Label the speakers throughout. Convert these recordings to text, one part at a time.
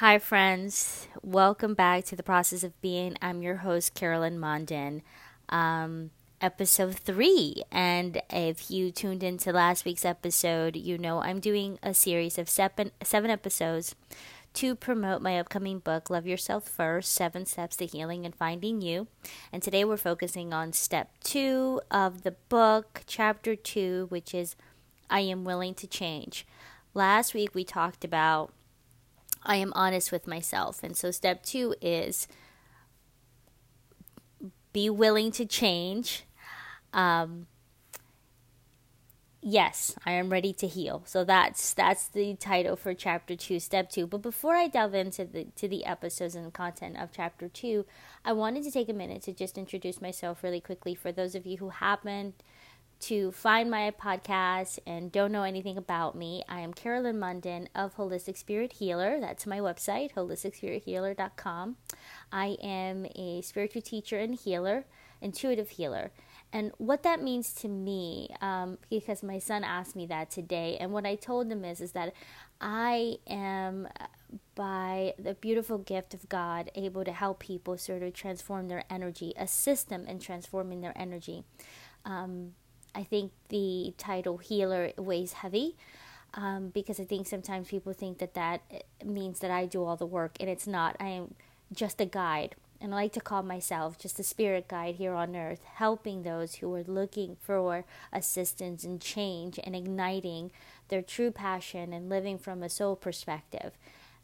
Speaker 1: Hi, friends. Welcome back to the process of being. I'm your host, Carolyn Mondin. Um, episode three. And if you tuned into last week's episode, you know I'm doing a series of seven, seven episodes to promote my upcoming book, Love Yourself First Seven Steps to Healing and Finding You. And today we're focusing on step two of the book, chapter two, which is I Am Willing to Change. Last week we talked about I am honest with myself. And so step two is be willing to change. Um, yes, I am ready to heal. So that's that's the title for chapter two, step two. But before I delve into the to the episodes and content of chapter two, I wanted to take a minute to just introduce myself really quickly for those of you who haven't to find my podcast and don't know anything about me, I am Carolyn Munden of Holistic Spirit Healer. That's my website, holisticspirithealer.com. I am a spiritual teacher and healer, intuitive healer. And what that means to me, um, because my son asked me that today, and what I told him is, is that I am, by the beautiful gift of God, able to help people sort of transform their energy, assist them in transforming their energy. Um, I think the title healer weighs heavy um, because I think sometimes people think that that means that I do all the work, and it's not. I am just a guide and I like to call myself just a spirit guide here on earth, helping those who are looking for assistance and change and igniting their true passion and living from a soul perspective.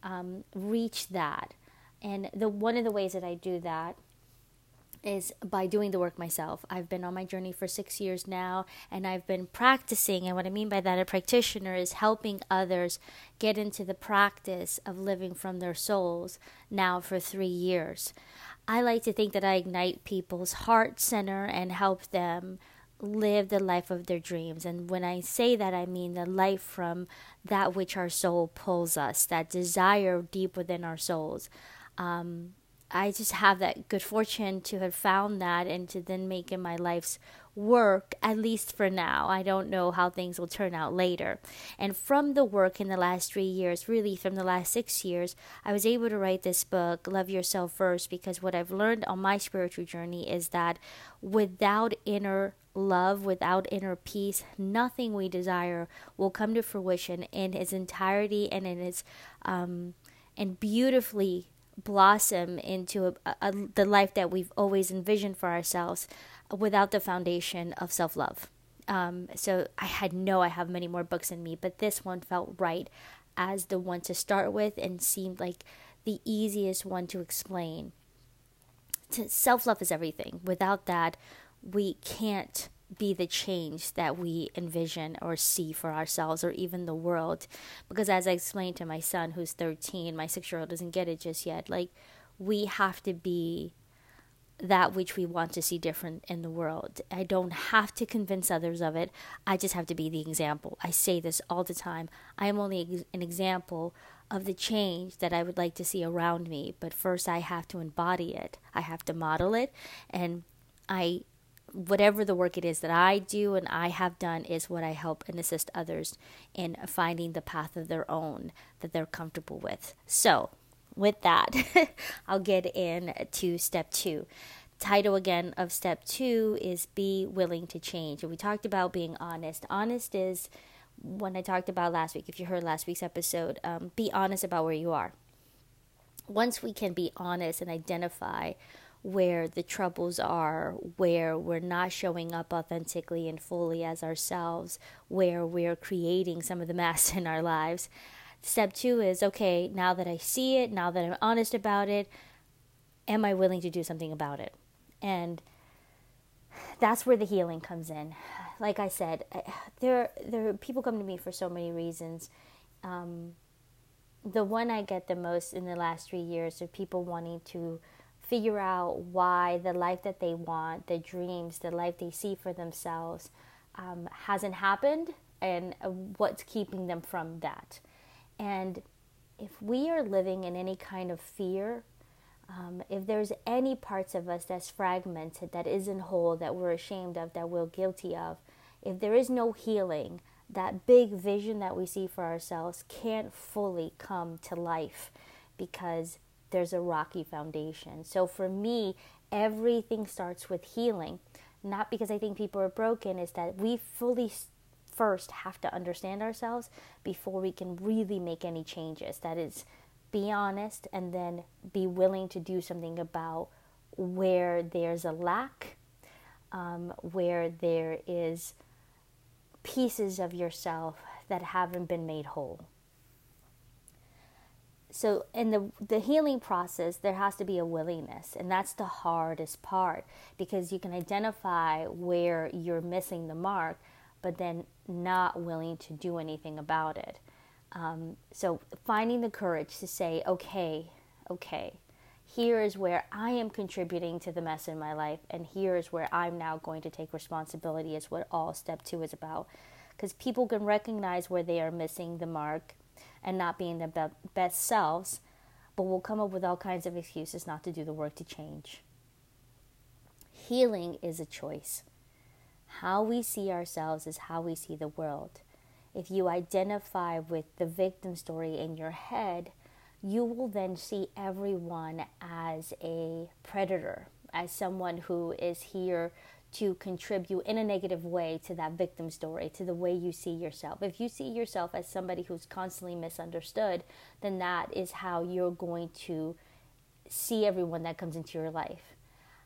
Speaker 1: Um, reach that. And the one of the ways that I do that is by doing the work myself. I've been on my journey for six years now, and I've been practicing. And what I mean by that, a practitioner is helping others get into the practice of living from their souls now for three years. I like to think that I ignite people's heart center and help them live the life of their dreams. And when I say that, I mean the life from that which our soul pulls us, that desire deep within our souls. Um, I just have that good fortune to have found that and to then make it my life's work, at least for now. I don't know how things will turn out later. And from the work in the last three years, really from the last six years, I was able to write this book, Love Yourself First, because what I've learned on my spiritual journey is that without inner love, without inner peace, nothing we desire will come to fruition in its entirety and in its um, and beautifully blossom into a, a, the life that we've always envisioned for ourselves without the foundation of self love. Um, so I had know I have many more books in me, but this one felt right as the one to start with and seemed like the easiest one to explain. Self love is everything. Without that, we can't be the change that we envision or see for ourselves or even the world. Because as I explained to my son, who's 13, my six year old doesn't get it just yet, like, we have to be that which we want to see different in the world. I don't have to convince others of it. I just have to be the example. I say this all the time. I am only an example of the change that I would like to see around me, but first I have to embody it. I have to model it and I whatever the work it is that I do and I have done is what I help and assist others in finding the path of their own that they're comfortable with. So, with that, I'll get in to step two. Title again of step two is be willing to change. And we talked about being honest. Honest is when I talked about last week, if you heard last week's episode, um, be honest about where you are. Once we can be honest and identify where the troubles are, where we're not showing up authentically and fully as ourselves, where we're creating some of the mess in our lives. Step two is okay, now that I see it, now that I'm honest about it, am I willing to do something about it? And that's where the healing comes in. Like I said, there there people come to me for so many reasons. Um, the one I get the most in the last three years are people wanting to figure out why the life that they want, the dreams, the life they see for themselves um, hasn't happened and uh, what's keeping them from that. And if we are living in any kind of fear, um, if there's any parts of us that's fragmented, that isn't whole, that we're ashamed of, that we're guilty of, if there is no healing, that big vision that we see for ourselves can't fully come to life because there's a rocky foundation. So for me, everything starts with healing. Not because I think people are broken, is that we fully first have to understand ourselves before we can really make any changes. That is, be honest and then be willing to do something about where there's a lack, um, where there is pieces of yourself that haven't been made whole. So in the the healing process there has to be a willingness and that's the hardest part because you can identify where you're missing the mark but then not willing to do anything about it. Um, so finding the courage to say, okay, okay, here is where I am contributing to the mess in my life, and here is where I'm now going to take responsibility, is what all step two is about. Because people can recognize where they are missing the mark and not being their be- best selves, but will come up with all kinds of excuses not to do the work to change. Healing is a choice. How we see ourselves is how we see the world. If you identify with the victim story in your head, you will then see everyone as a predator, as someone who is here to contribute in a negative way to that victim story, to the way you see yourself. If you see yourself as somebody who's constantly misunderstood, then that is how you're going to see everyone that comes into your life.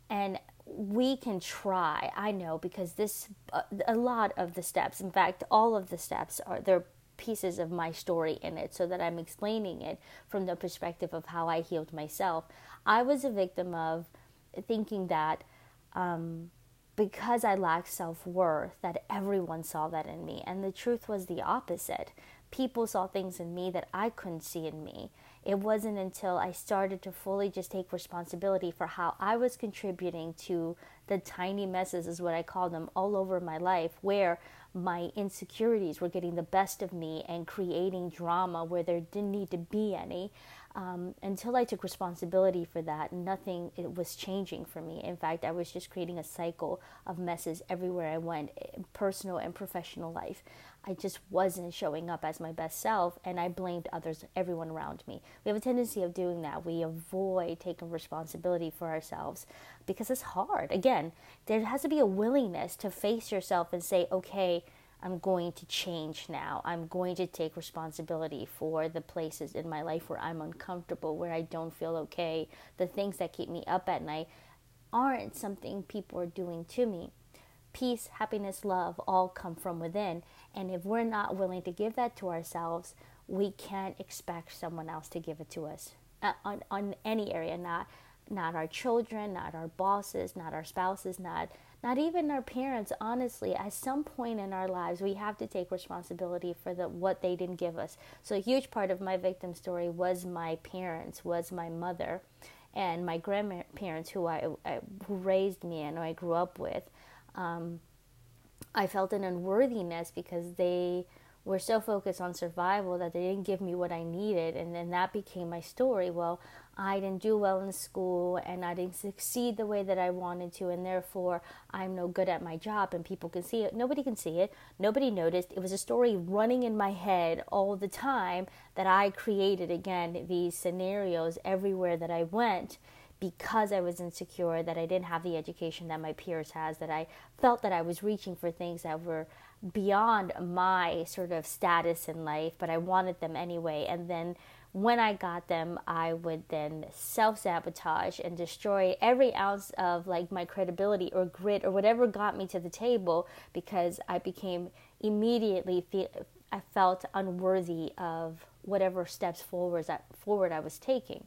Speaker 1: And we can try. I know because this uh, a lot of the steps, in fact, all of the steps are there pieces of my story in it so that I'm explaining it from the perspective of how I healed myself. I was a victim of thinking that um, because I lacked self worth, that everyone saw that in me. And the truth was the opposite. People saw things in me that I couldn't see in me it wasn't until I started to fully just take responsibility for how I was contributing to the tiny messes, is what I call them, all over my life, where my insecurities were getting the best of me and creating drama where there didn't need to be any. Um, until I took responsibility for that, nothing it was changing for me. In fact, I was just creating a cycle of messes everywhere I went, personal and professional life. I just wasn't showing up as my best self, and I blamed others, everyone around me. We have a tendency of doing that. We avoid taking responsibility for ourselves because it's hard. Again, there has to be a willingness to face yourself and say, okay, I'm going to change now. I'm going to take responsibility for the places in my life where I'm uncomfortable, where I don't feel okay. The things that keep me up at night aren't something people are doing to me peace, happiness, love all come from within. And if we're not willing to give that to ourselves, we can't expect someone else to give it to us uh, on, on any area, not not our children, not our bosses, not our spouses, not not even our parents honestly at some point in our lives we have to take responsibility for the what they didn't give us so a huge part of my victim story was my parents was my mother and my grandparents who I, I who raised me and I grew up with um, I felt an unworthiness because they were so focused on survival that they didn't give me what I needed. And then that became my story. Well, I didn't do well in school and I didn't succeed the way that I wanted to, and therefore I'm no good at my job, and people can see it. Nobody can see it. Nobody noticed. It was a story running in my head all the time that I created again these scenarios everywhere that I went because I was insecure, that I didn't have the education that my peers has, that I felt that I was reaching for things that were beyond my sort of status in life, but I wanted them anyway. And then when I got them, I would then self sabotage and destroy every ounce of like my credibility or grit or whatever got me to the table because I became immediately I felt unworthy of whatever steps forward forward I was taking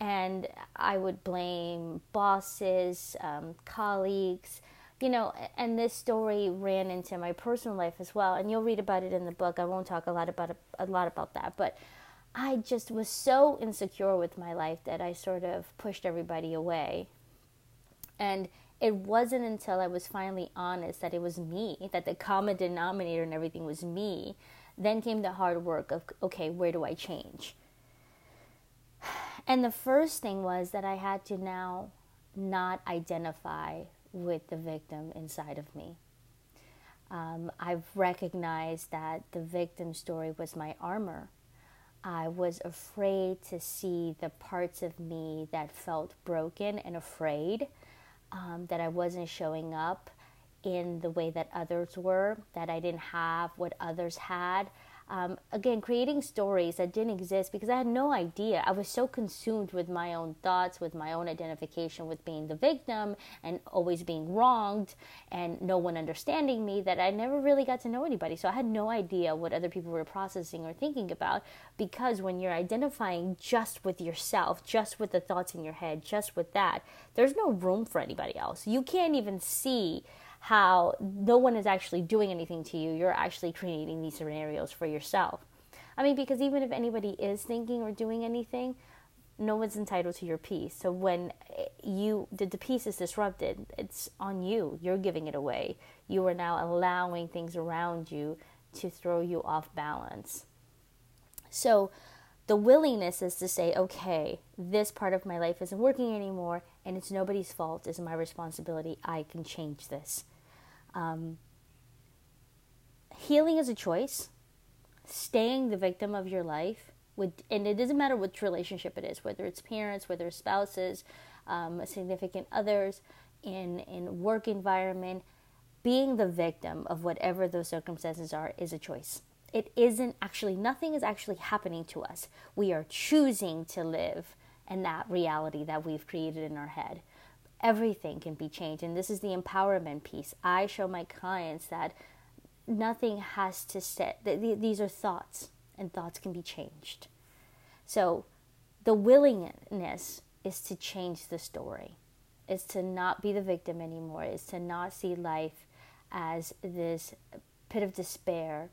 Speaker 1: and I would blame bosses, um, colleagues, you know, and this story ran into my personal life as well. And you'll read about it in the book. I won't talk a lot about a lot about that, but I just was so insecure with my life that I sort of pushed everybody away. And it wasn't until I was finally honest that it was me, that the common denominator and everything was me. Then came the hard work of, okay, where do I change? And the first thing was that I had to now not identify with the victim inside of me. Um, I've recognized that the victim story was my armor. I was afraid to see the parts of me that felt broken and afraid um, that I wasn't showing up in the way that others were, that I didn't have what others had. Um, again, creating stories that didn't exist because I had no idea. I was so consumed with my own thoughts, with my own identification with being the victim and always being wronged and no one understanding me that I never really got to know anybody. So I had no idea what other people were processing or thinking about because when you're identifying just with yourself, just with the thoughts in your head, just with that, there's no room for anybody else. You can't even see how no one is actually doing anything to you. You're actually creating these scenarios for yourself. I mean, because even if anybody is thinking or doing anything, no one's entitled to your peace. So when eh, you the, the peace is disrupted, it's on you. You're giving it away. You are now allowing things around you to throw you off balance. So the willingness is to say, okay, this part of my life isn't working anymore, and it's nobody's fault. It's my responsibility. I can change this. Um, healing is a choice. Staying the victim of your life, with, and it doesn't matter which relationship it is, whether it's parents, whether it's spouses, um, significant others, in in work environment, being the victim of whatever those circumstances are is a choice. It isn't actually nothing is actually happening to us. We are choosing to live in that reality that we've created in our head everything can be changed. And this is the empowerment piece. I show my clients that nothing has to set, these are thoughts, and thoughts can be changed. So the willingness is to change the story, is to not be the victim anymore, is to not see life as this pit of despair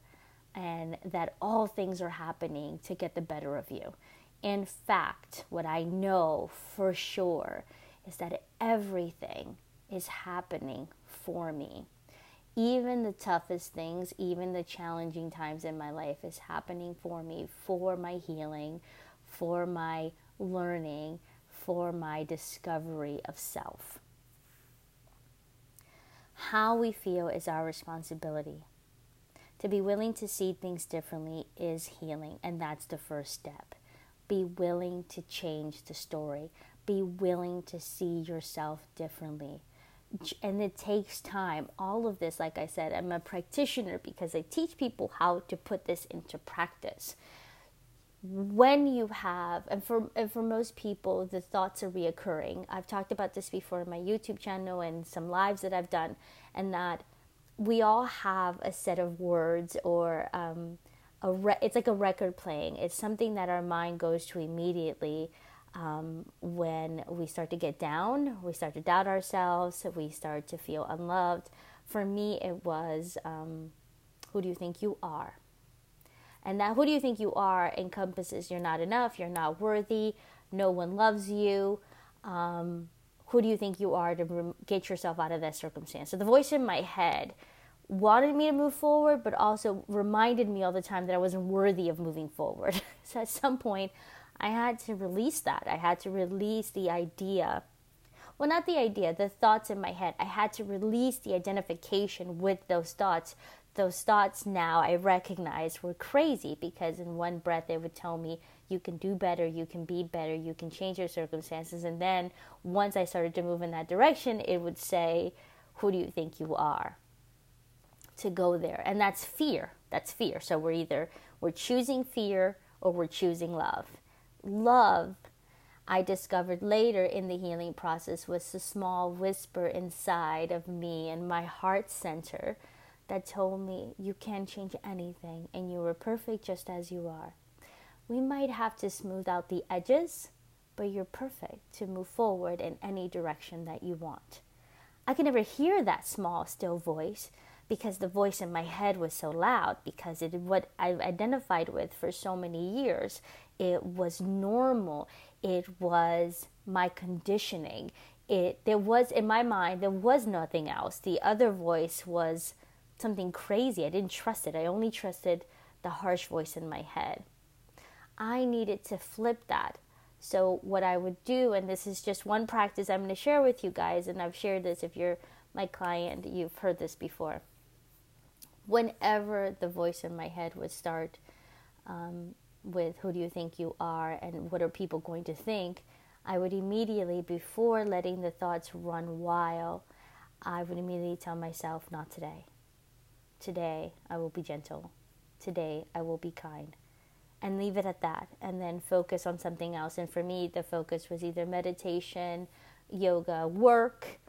Speaker 1: and that all things are happening to get the better of you. In fact, what I know for sure is that everything is happening for me. Even the toughest things, even the challenging times in my life is happening for me, for my healing, for my learning, for my discovery of self. How we feel is our responsibility. To be willing to see things differently is healing, and that's the first step. Be willing to change the story be willing to see yourself differently. And it takes time. All of this, like I said, I'm a practitioner because I teach people how to put this into practice. When you have, and for, and for most people, the thoughts are reoccurring. I've talked about this before in my YouTube channel and some lives that I've done, and that we all have a set of words or um, a re- it's like a record playing. It's something that our mind goes to immediately um, when we start to get down, we start to doubt ourselves, we start to feel unloved. For me, it was um, who do you think you are? And that who do you think you are encompasses you're not enough, you're not worthy, no one loves you. Um, who do you think you are to get yourself out of that circumstance? So the voice in my head wanted me to move forward, but also reminded me all the time that I wasn't worthy of moving forward. so at some point, I had to release that. I had to release the idea. Well, not the idea, the thoughts in my head. I had to release the identification with those thoughts. Those thoughts now I recognize were crazy because in one breath they would tell me, you can do better, you can be better, you can change your circumstances. And then once I started to move in that direction, it would say, who do you think you are? To go there. And that's fear. That's fear. So we're either we're choosing fear or we're choosing love love I discovered later in the healing process was a small whisper inside of me and my heart center that told me you can't change anything and you are perfect just as you are. We might have to smooth out the edges, but you're perfect to move forward in any direction that you want. I could never hear that small, still voice because the voice in my head was so loud because it what I've identified with for so many years it was normal. It was my conditioning. It there was in my mind there was nothing else. The other voice was something crazy. I didn't trust it. I only trusted the harsh voice in my head. I needed to flip that. So what I would do and this is just one practice I'm going to share with you guys and I've shared this if you're my client, you've heard this before. Whenever the voice in my head would start um, with who do you think you are and what are people going to think, I would immediately, before letting the thoughts run wild, I would immediately tell myself, not today. Today, I will be gentle. Today, I will be kind. And leave it at that, and then focus on something else. And for me, the focus was either meditation, yoga, work,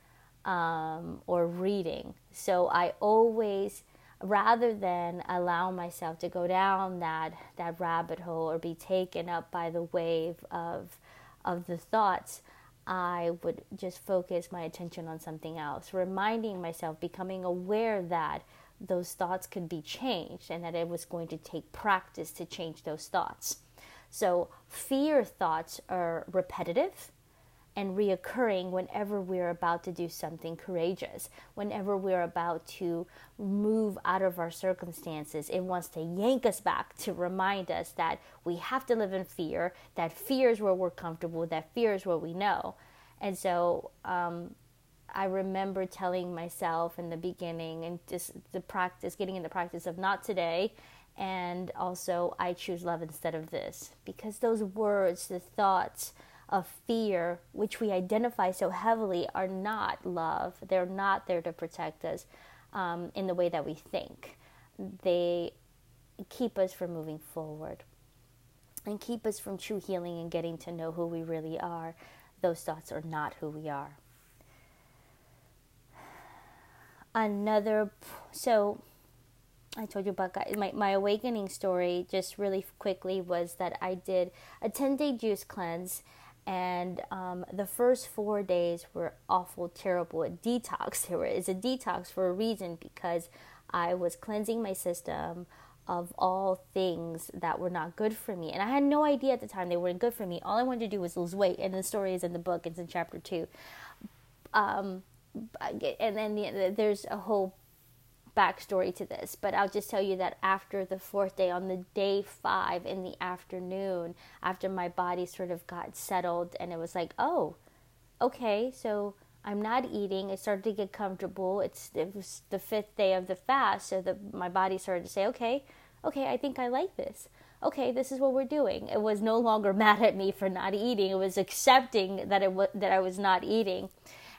Speaker 1: um, or reading. So I always, rather than allow myself to go down that, that rabbit hole or be taken up by the wave of, of the thoughts, I would just focus my attention on something else, reminding myself, becoming aware that those thoughts could be changed and that it was going to take practice to change those thoughts. So, fear thoughts are repetitive and reoccurring whenever we're about to do something courageous, whenever we're about to move out of our circumstances. It wants to yank us back to remind us that we have to live in fear, that fear is where we're comfortable, that fear is what we know. And so um, I remember telling myself in the beginning and just the practice, getting in the practice of not today. And also, I choose love instead of this. Because those words, the thoughts, of fear, which we identify so heavily, are not love. They're not there to protect us um, in the way that we think. They keep us from moving forward and keep us from true healing and getting to know who we really are. Those thoughts are not who we are. Another, so I told you about my, my awakening story just really quickly was that I did a 10 day juice cleanse and um, the first four days were awful, terrible. A detox. There is a detox for a reason because I was cleansing my system of all things that were not good for me, and I had no idea at the time they weren't good for me. All I wanted to do was lose weight, and the story is in the book. It's in chapter two. Um, and then the, there's a whole backstory to this, but I'll just tell you that after the fourth day, on the day five in the afternoon, after my body sort of got settled and it was like, oh, okay, so I'm not eating. It started to get comfortable. It's it was the fifth day of the fast, so the my body started to say, okay, okay, I think I like this. Okay, this is what we're doing. It was no longer mad at me for not eating. It was accepting that it w- that I was not eating.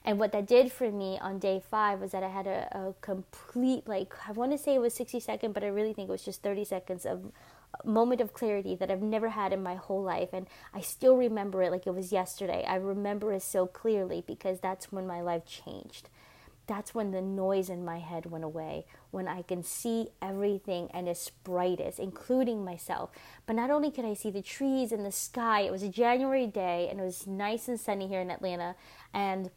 Speaker 1: And what that did for me on day five was that I had a, a complete, like, I want to say it was 60 seconds, but I really think it was just 30 seconds of uh, moment of clarity that I've never had in my whole life. And I still remember it like it was yesterday. I remember it so clearly because that's when my life changed. That's when the noise in my head went away, when I can see everything and its brightest, including myself. But not only could I see the trees and the sky, it was a January day and it was nice and sunny here in Atlanta. And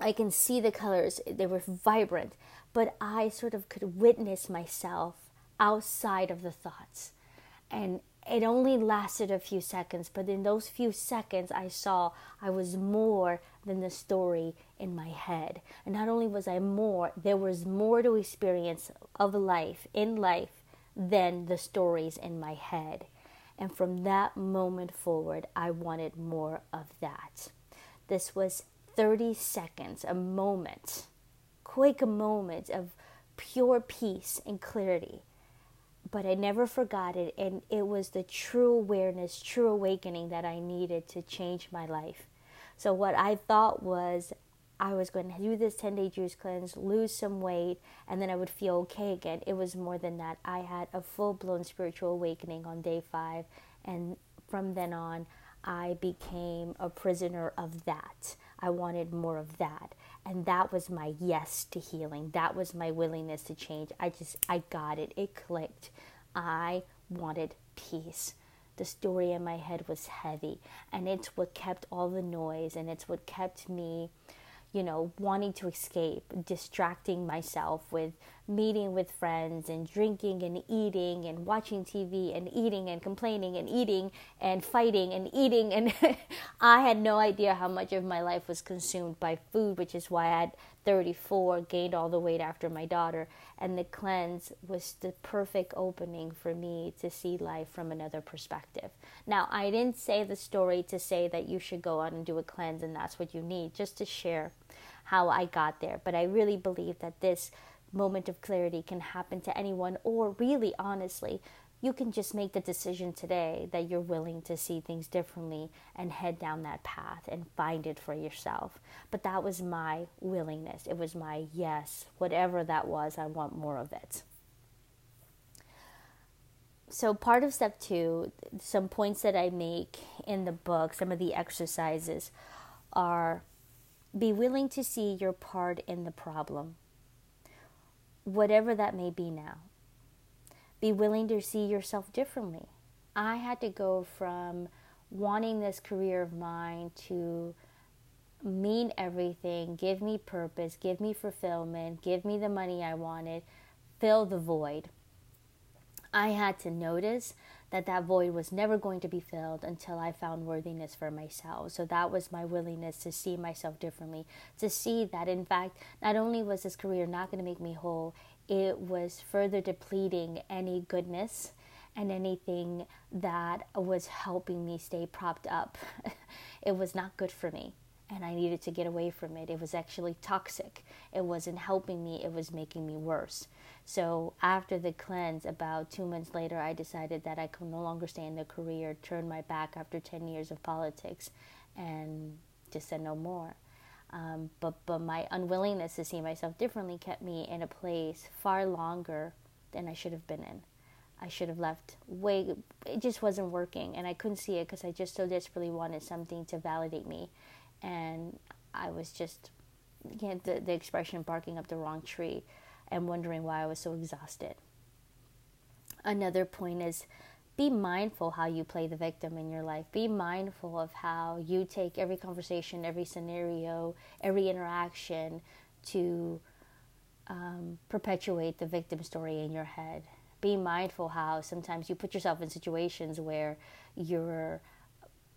Speaker 1: I can see the colors, they were vibrant, but I sort of could witness myself outside of the thoughts. And it only lasted a few seconds, but in those few seconds, I saw I was more than the story in my head. And not only was I more, there was more to experience of life, in life, than the stories in my head. And from that moment forward, I wanted more of that. This was 30 seconds, a moment, quick moment of pure peace and clarity. But I never forgot it, and it was the true awareness, true awakening that I needed to change my life. So, what I thought was I was going to do this 10 day juice cleanse, lose some weight, and then I would feel okay again. It was more than that. I had a full blown spiritual awakening on day five, and from then on, I became a prisoner of that. I wanted more of that. And that was my yes to healing. That was my willingness to change. I just, I got it. It clicked. I wanted peace. The story in my head was heavy. And it's what kept all the noise and it's what kept me you know, wanting to escape, distracting myself with meeting with friends and drinking and eating and watching TV and eating and complaining and eating and fighting and eating. And I had no idea how much of my life was consumed by food, which is why I had 34, gained all the weight after my daughter. And the cleanse was the perfect opening for me to see life from another perspective. Now, I didn't say the story to say that you should go out and do a cleanse and that's what you need, just to share how I got there. But I really believe that this moment of clarity can happen to anyone, or really, honestly, you can just make the decision today that you're willing to see things differently and head down that path and find it for yourself. But that was my willingness. It was my yes, whatever that was, I want more of it. So, part of step two, some points that I make in the book, some of the exercises are be willing to see your part in the problem, whatever that may be now be willing to see yourself differently. I had to go from wanting this career of mine to mean everything, give me purpose, give me fulfillment, give me the money I wanted, fill the void. I had to notice that that void was never going to be filled until I found worthiness for myself. So that was my willingness to see myself differently, to see that in fact, not only was this career not going to make me whole, it was further depleting any goodness and anything that was helping me stay propped up. it was not good for me and I needed to get away from it. It was actually toxic. It wasn't helping me, it was making me worse. So, after the cleanse, about two months later, I decided that I could no longer stay in the career, turn my back after 10 years of politics, and just said no more. Um, but but my unwillingness to see myself differently kept me in a place far longer than I should have been in. I should have left way. It just wasn't working, and I couldn't see it because I just so desperately wanted something to validate me, and I was just, you know, the the expression barking up the wrong tree, and wondering why I was so exhausted. Another point is be mindful how you play the victim in your life. Be mindful of how you take every conversation, every scenario, every interaction to um, perpetuate the victim story in your head. Be mindful how sometimes you put yourself in situations where you're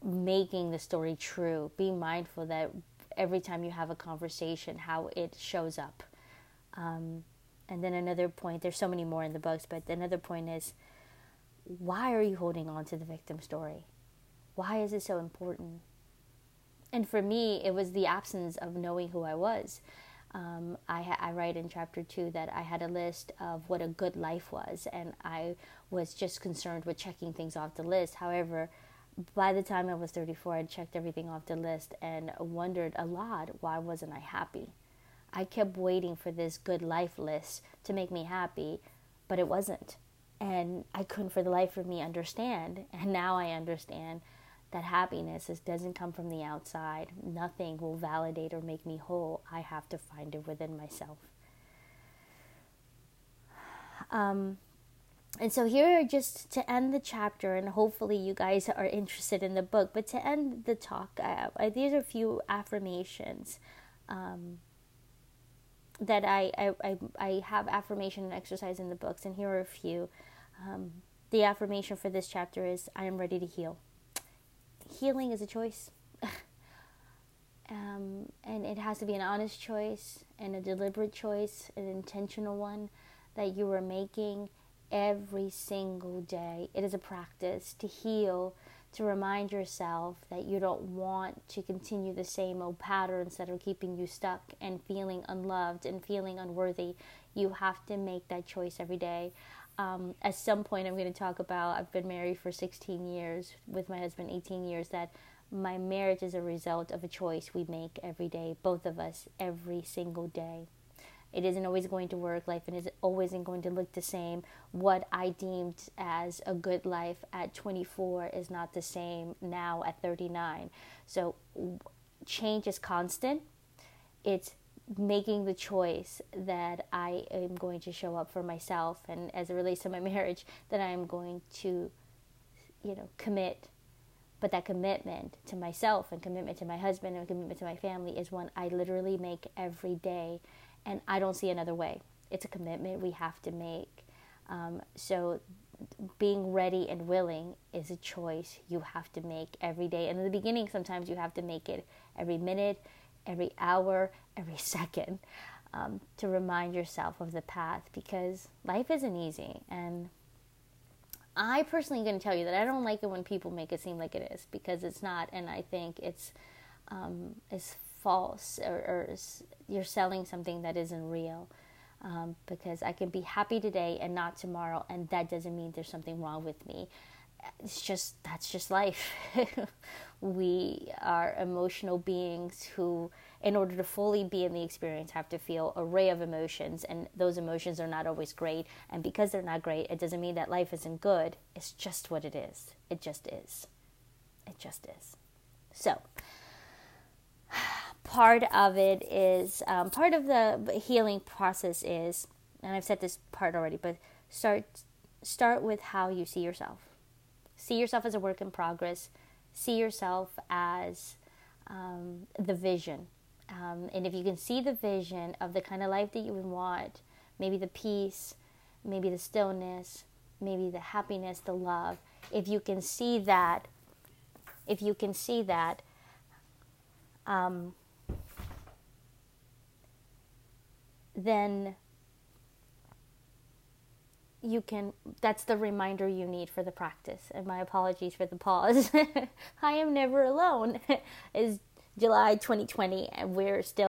Speaker 1: making the story true. Be mindful that every time you have a conversation, how it shows up. Um, and then another point, there's so many more in the books, but another point is why are you holding on to the victim story? Why is it so important? And for me, it was the absence of knowing who I was. Um, I, I write in chapter two that I had a list of what a good life was, and I was just concerned with checking things off the list. However, by the time I was 34, I'd checked everything off the list and wondered a lot why wasn't I happy? I kept waiting for this good life list to make me happy, but it wasn't. And I couldn't for the life of me understand. And now I understand that happiness is, doesn't come from the outside. Nothing will validate or make me whole. I have to find it within myself. Um, and so here just to end the chapter and hopefully you guys are interested in the book but to end the talk uh, these are a few affirmations um, that I, I, I have affirmation and exercise in the books and here are a few um, the affirmation for this chapter is I am ready to heal. Healing is a choice. um, and it has to be an honest choice and a deliberate choice, an intentional one that you are making every single day. It is a practice to heal, to remind yourself that you don't want to continue the same old patterns that are keeping you stuck and feeling unloved and feeling unworthy. You have to make that choice every day um, at some point I'm going to talk about I've been married for 16 years with my husband 18 years that my marriage is a result of a choice we make every day both of us every single day it isn't always going to work. Life and isn't always going to look the same. What i deemed as a good life at 24 is not the same now at 39 so change is constant. It's making the choice that I am going to show up for myself and as it relates to my marriage that I am going to you know commit. But that commitment to myself and commitment to my husband and commitment to my family is one I literally make every day and I don't see another way. It's a commitment we have to make. Um, so being ready and willing is a choice you have to make every day. And in the beginning sometimes you have to make it every minute every hour, every second um, to remind yourself of the path because life isn't easy. And I personally going to tell you that I don't like it when people make it seem like it is because it's not, and I think it's um, it's false or, or you're selling something that isn't real. um, because I can be happy today and not tomorrow, and that doesn't mean there's something wrong with me. It's just that's just life. we are emotional beings who, in order to fully be in the experience, have to feel array of emotions, and those emotions are not always great. And because they're not great, it doesn't mean that life isn't good. It's just what it is. It just is. It just is. So, part of it is um, part of the healing process is, and I've said this part already, but start start with how you see yourself. See yourself as a work in progress. See yourself as um, the vision. Um, and if you can see the vision of the kind of life that you would want, maybe the peace, maybe the stillness, maybe the happiness, the love, if you can see that, if you can see that, um, then you can that's the reminder you need for the practice. And my apologies for the pause. I am never alone. Is july 2020 and we're still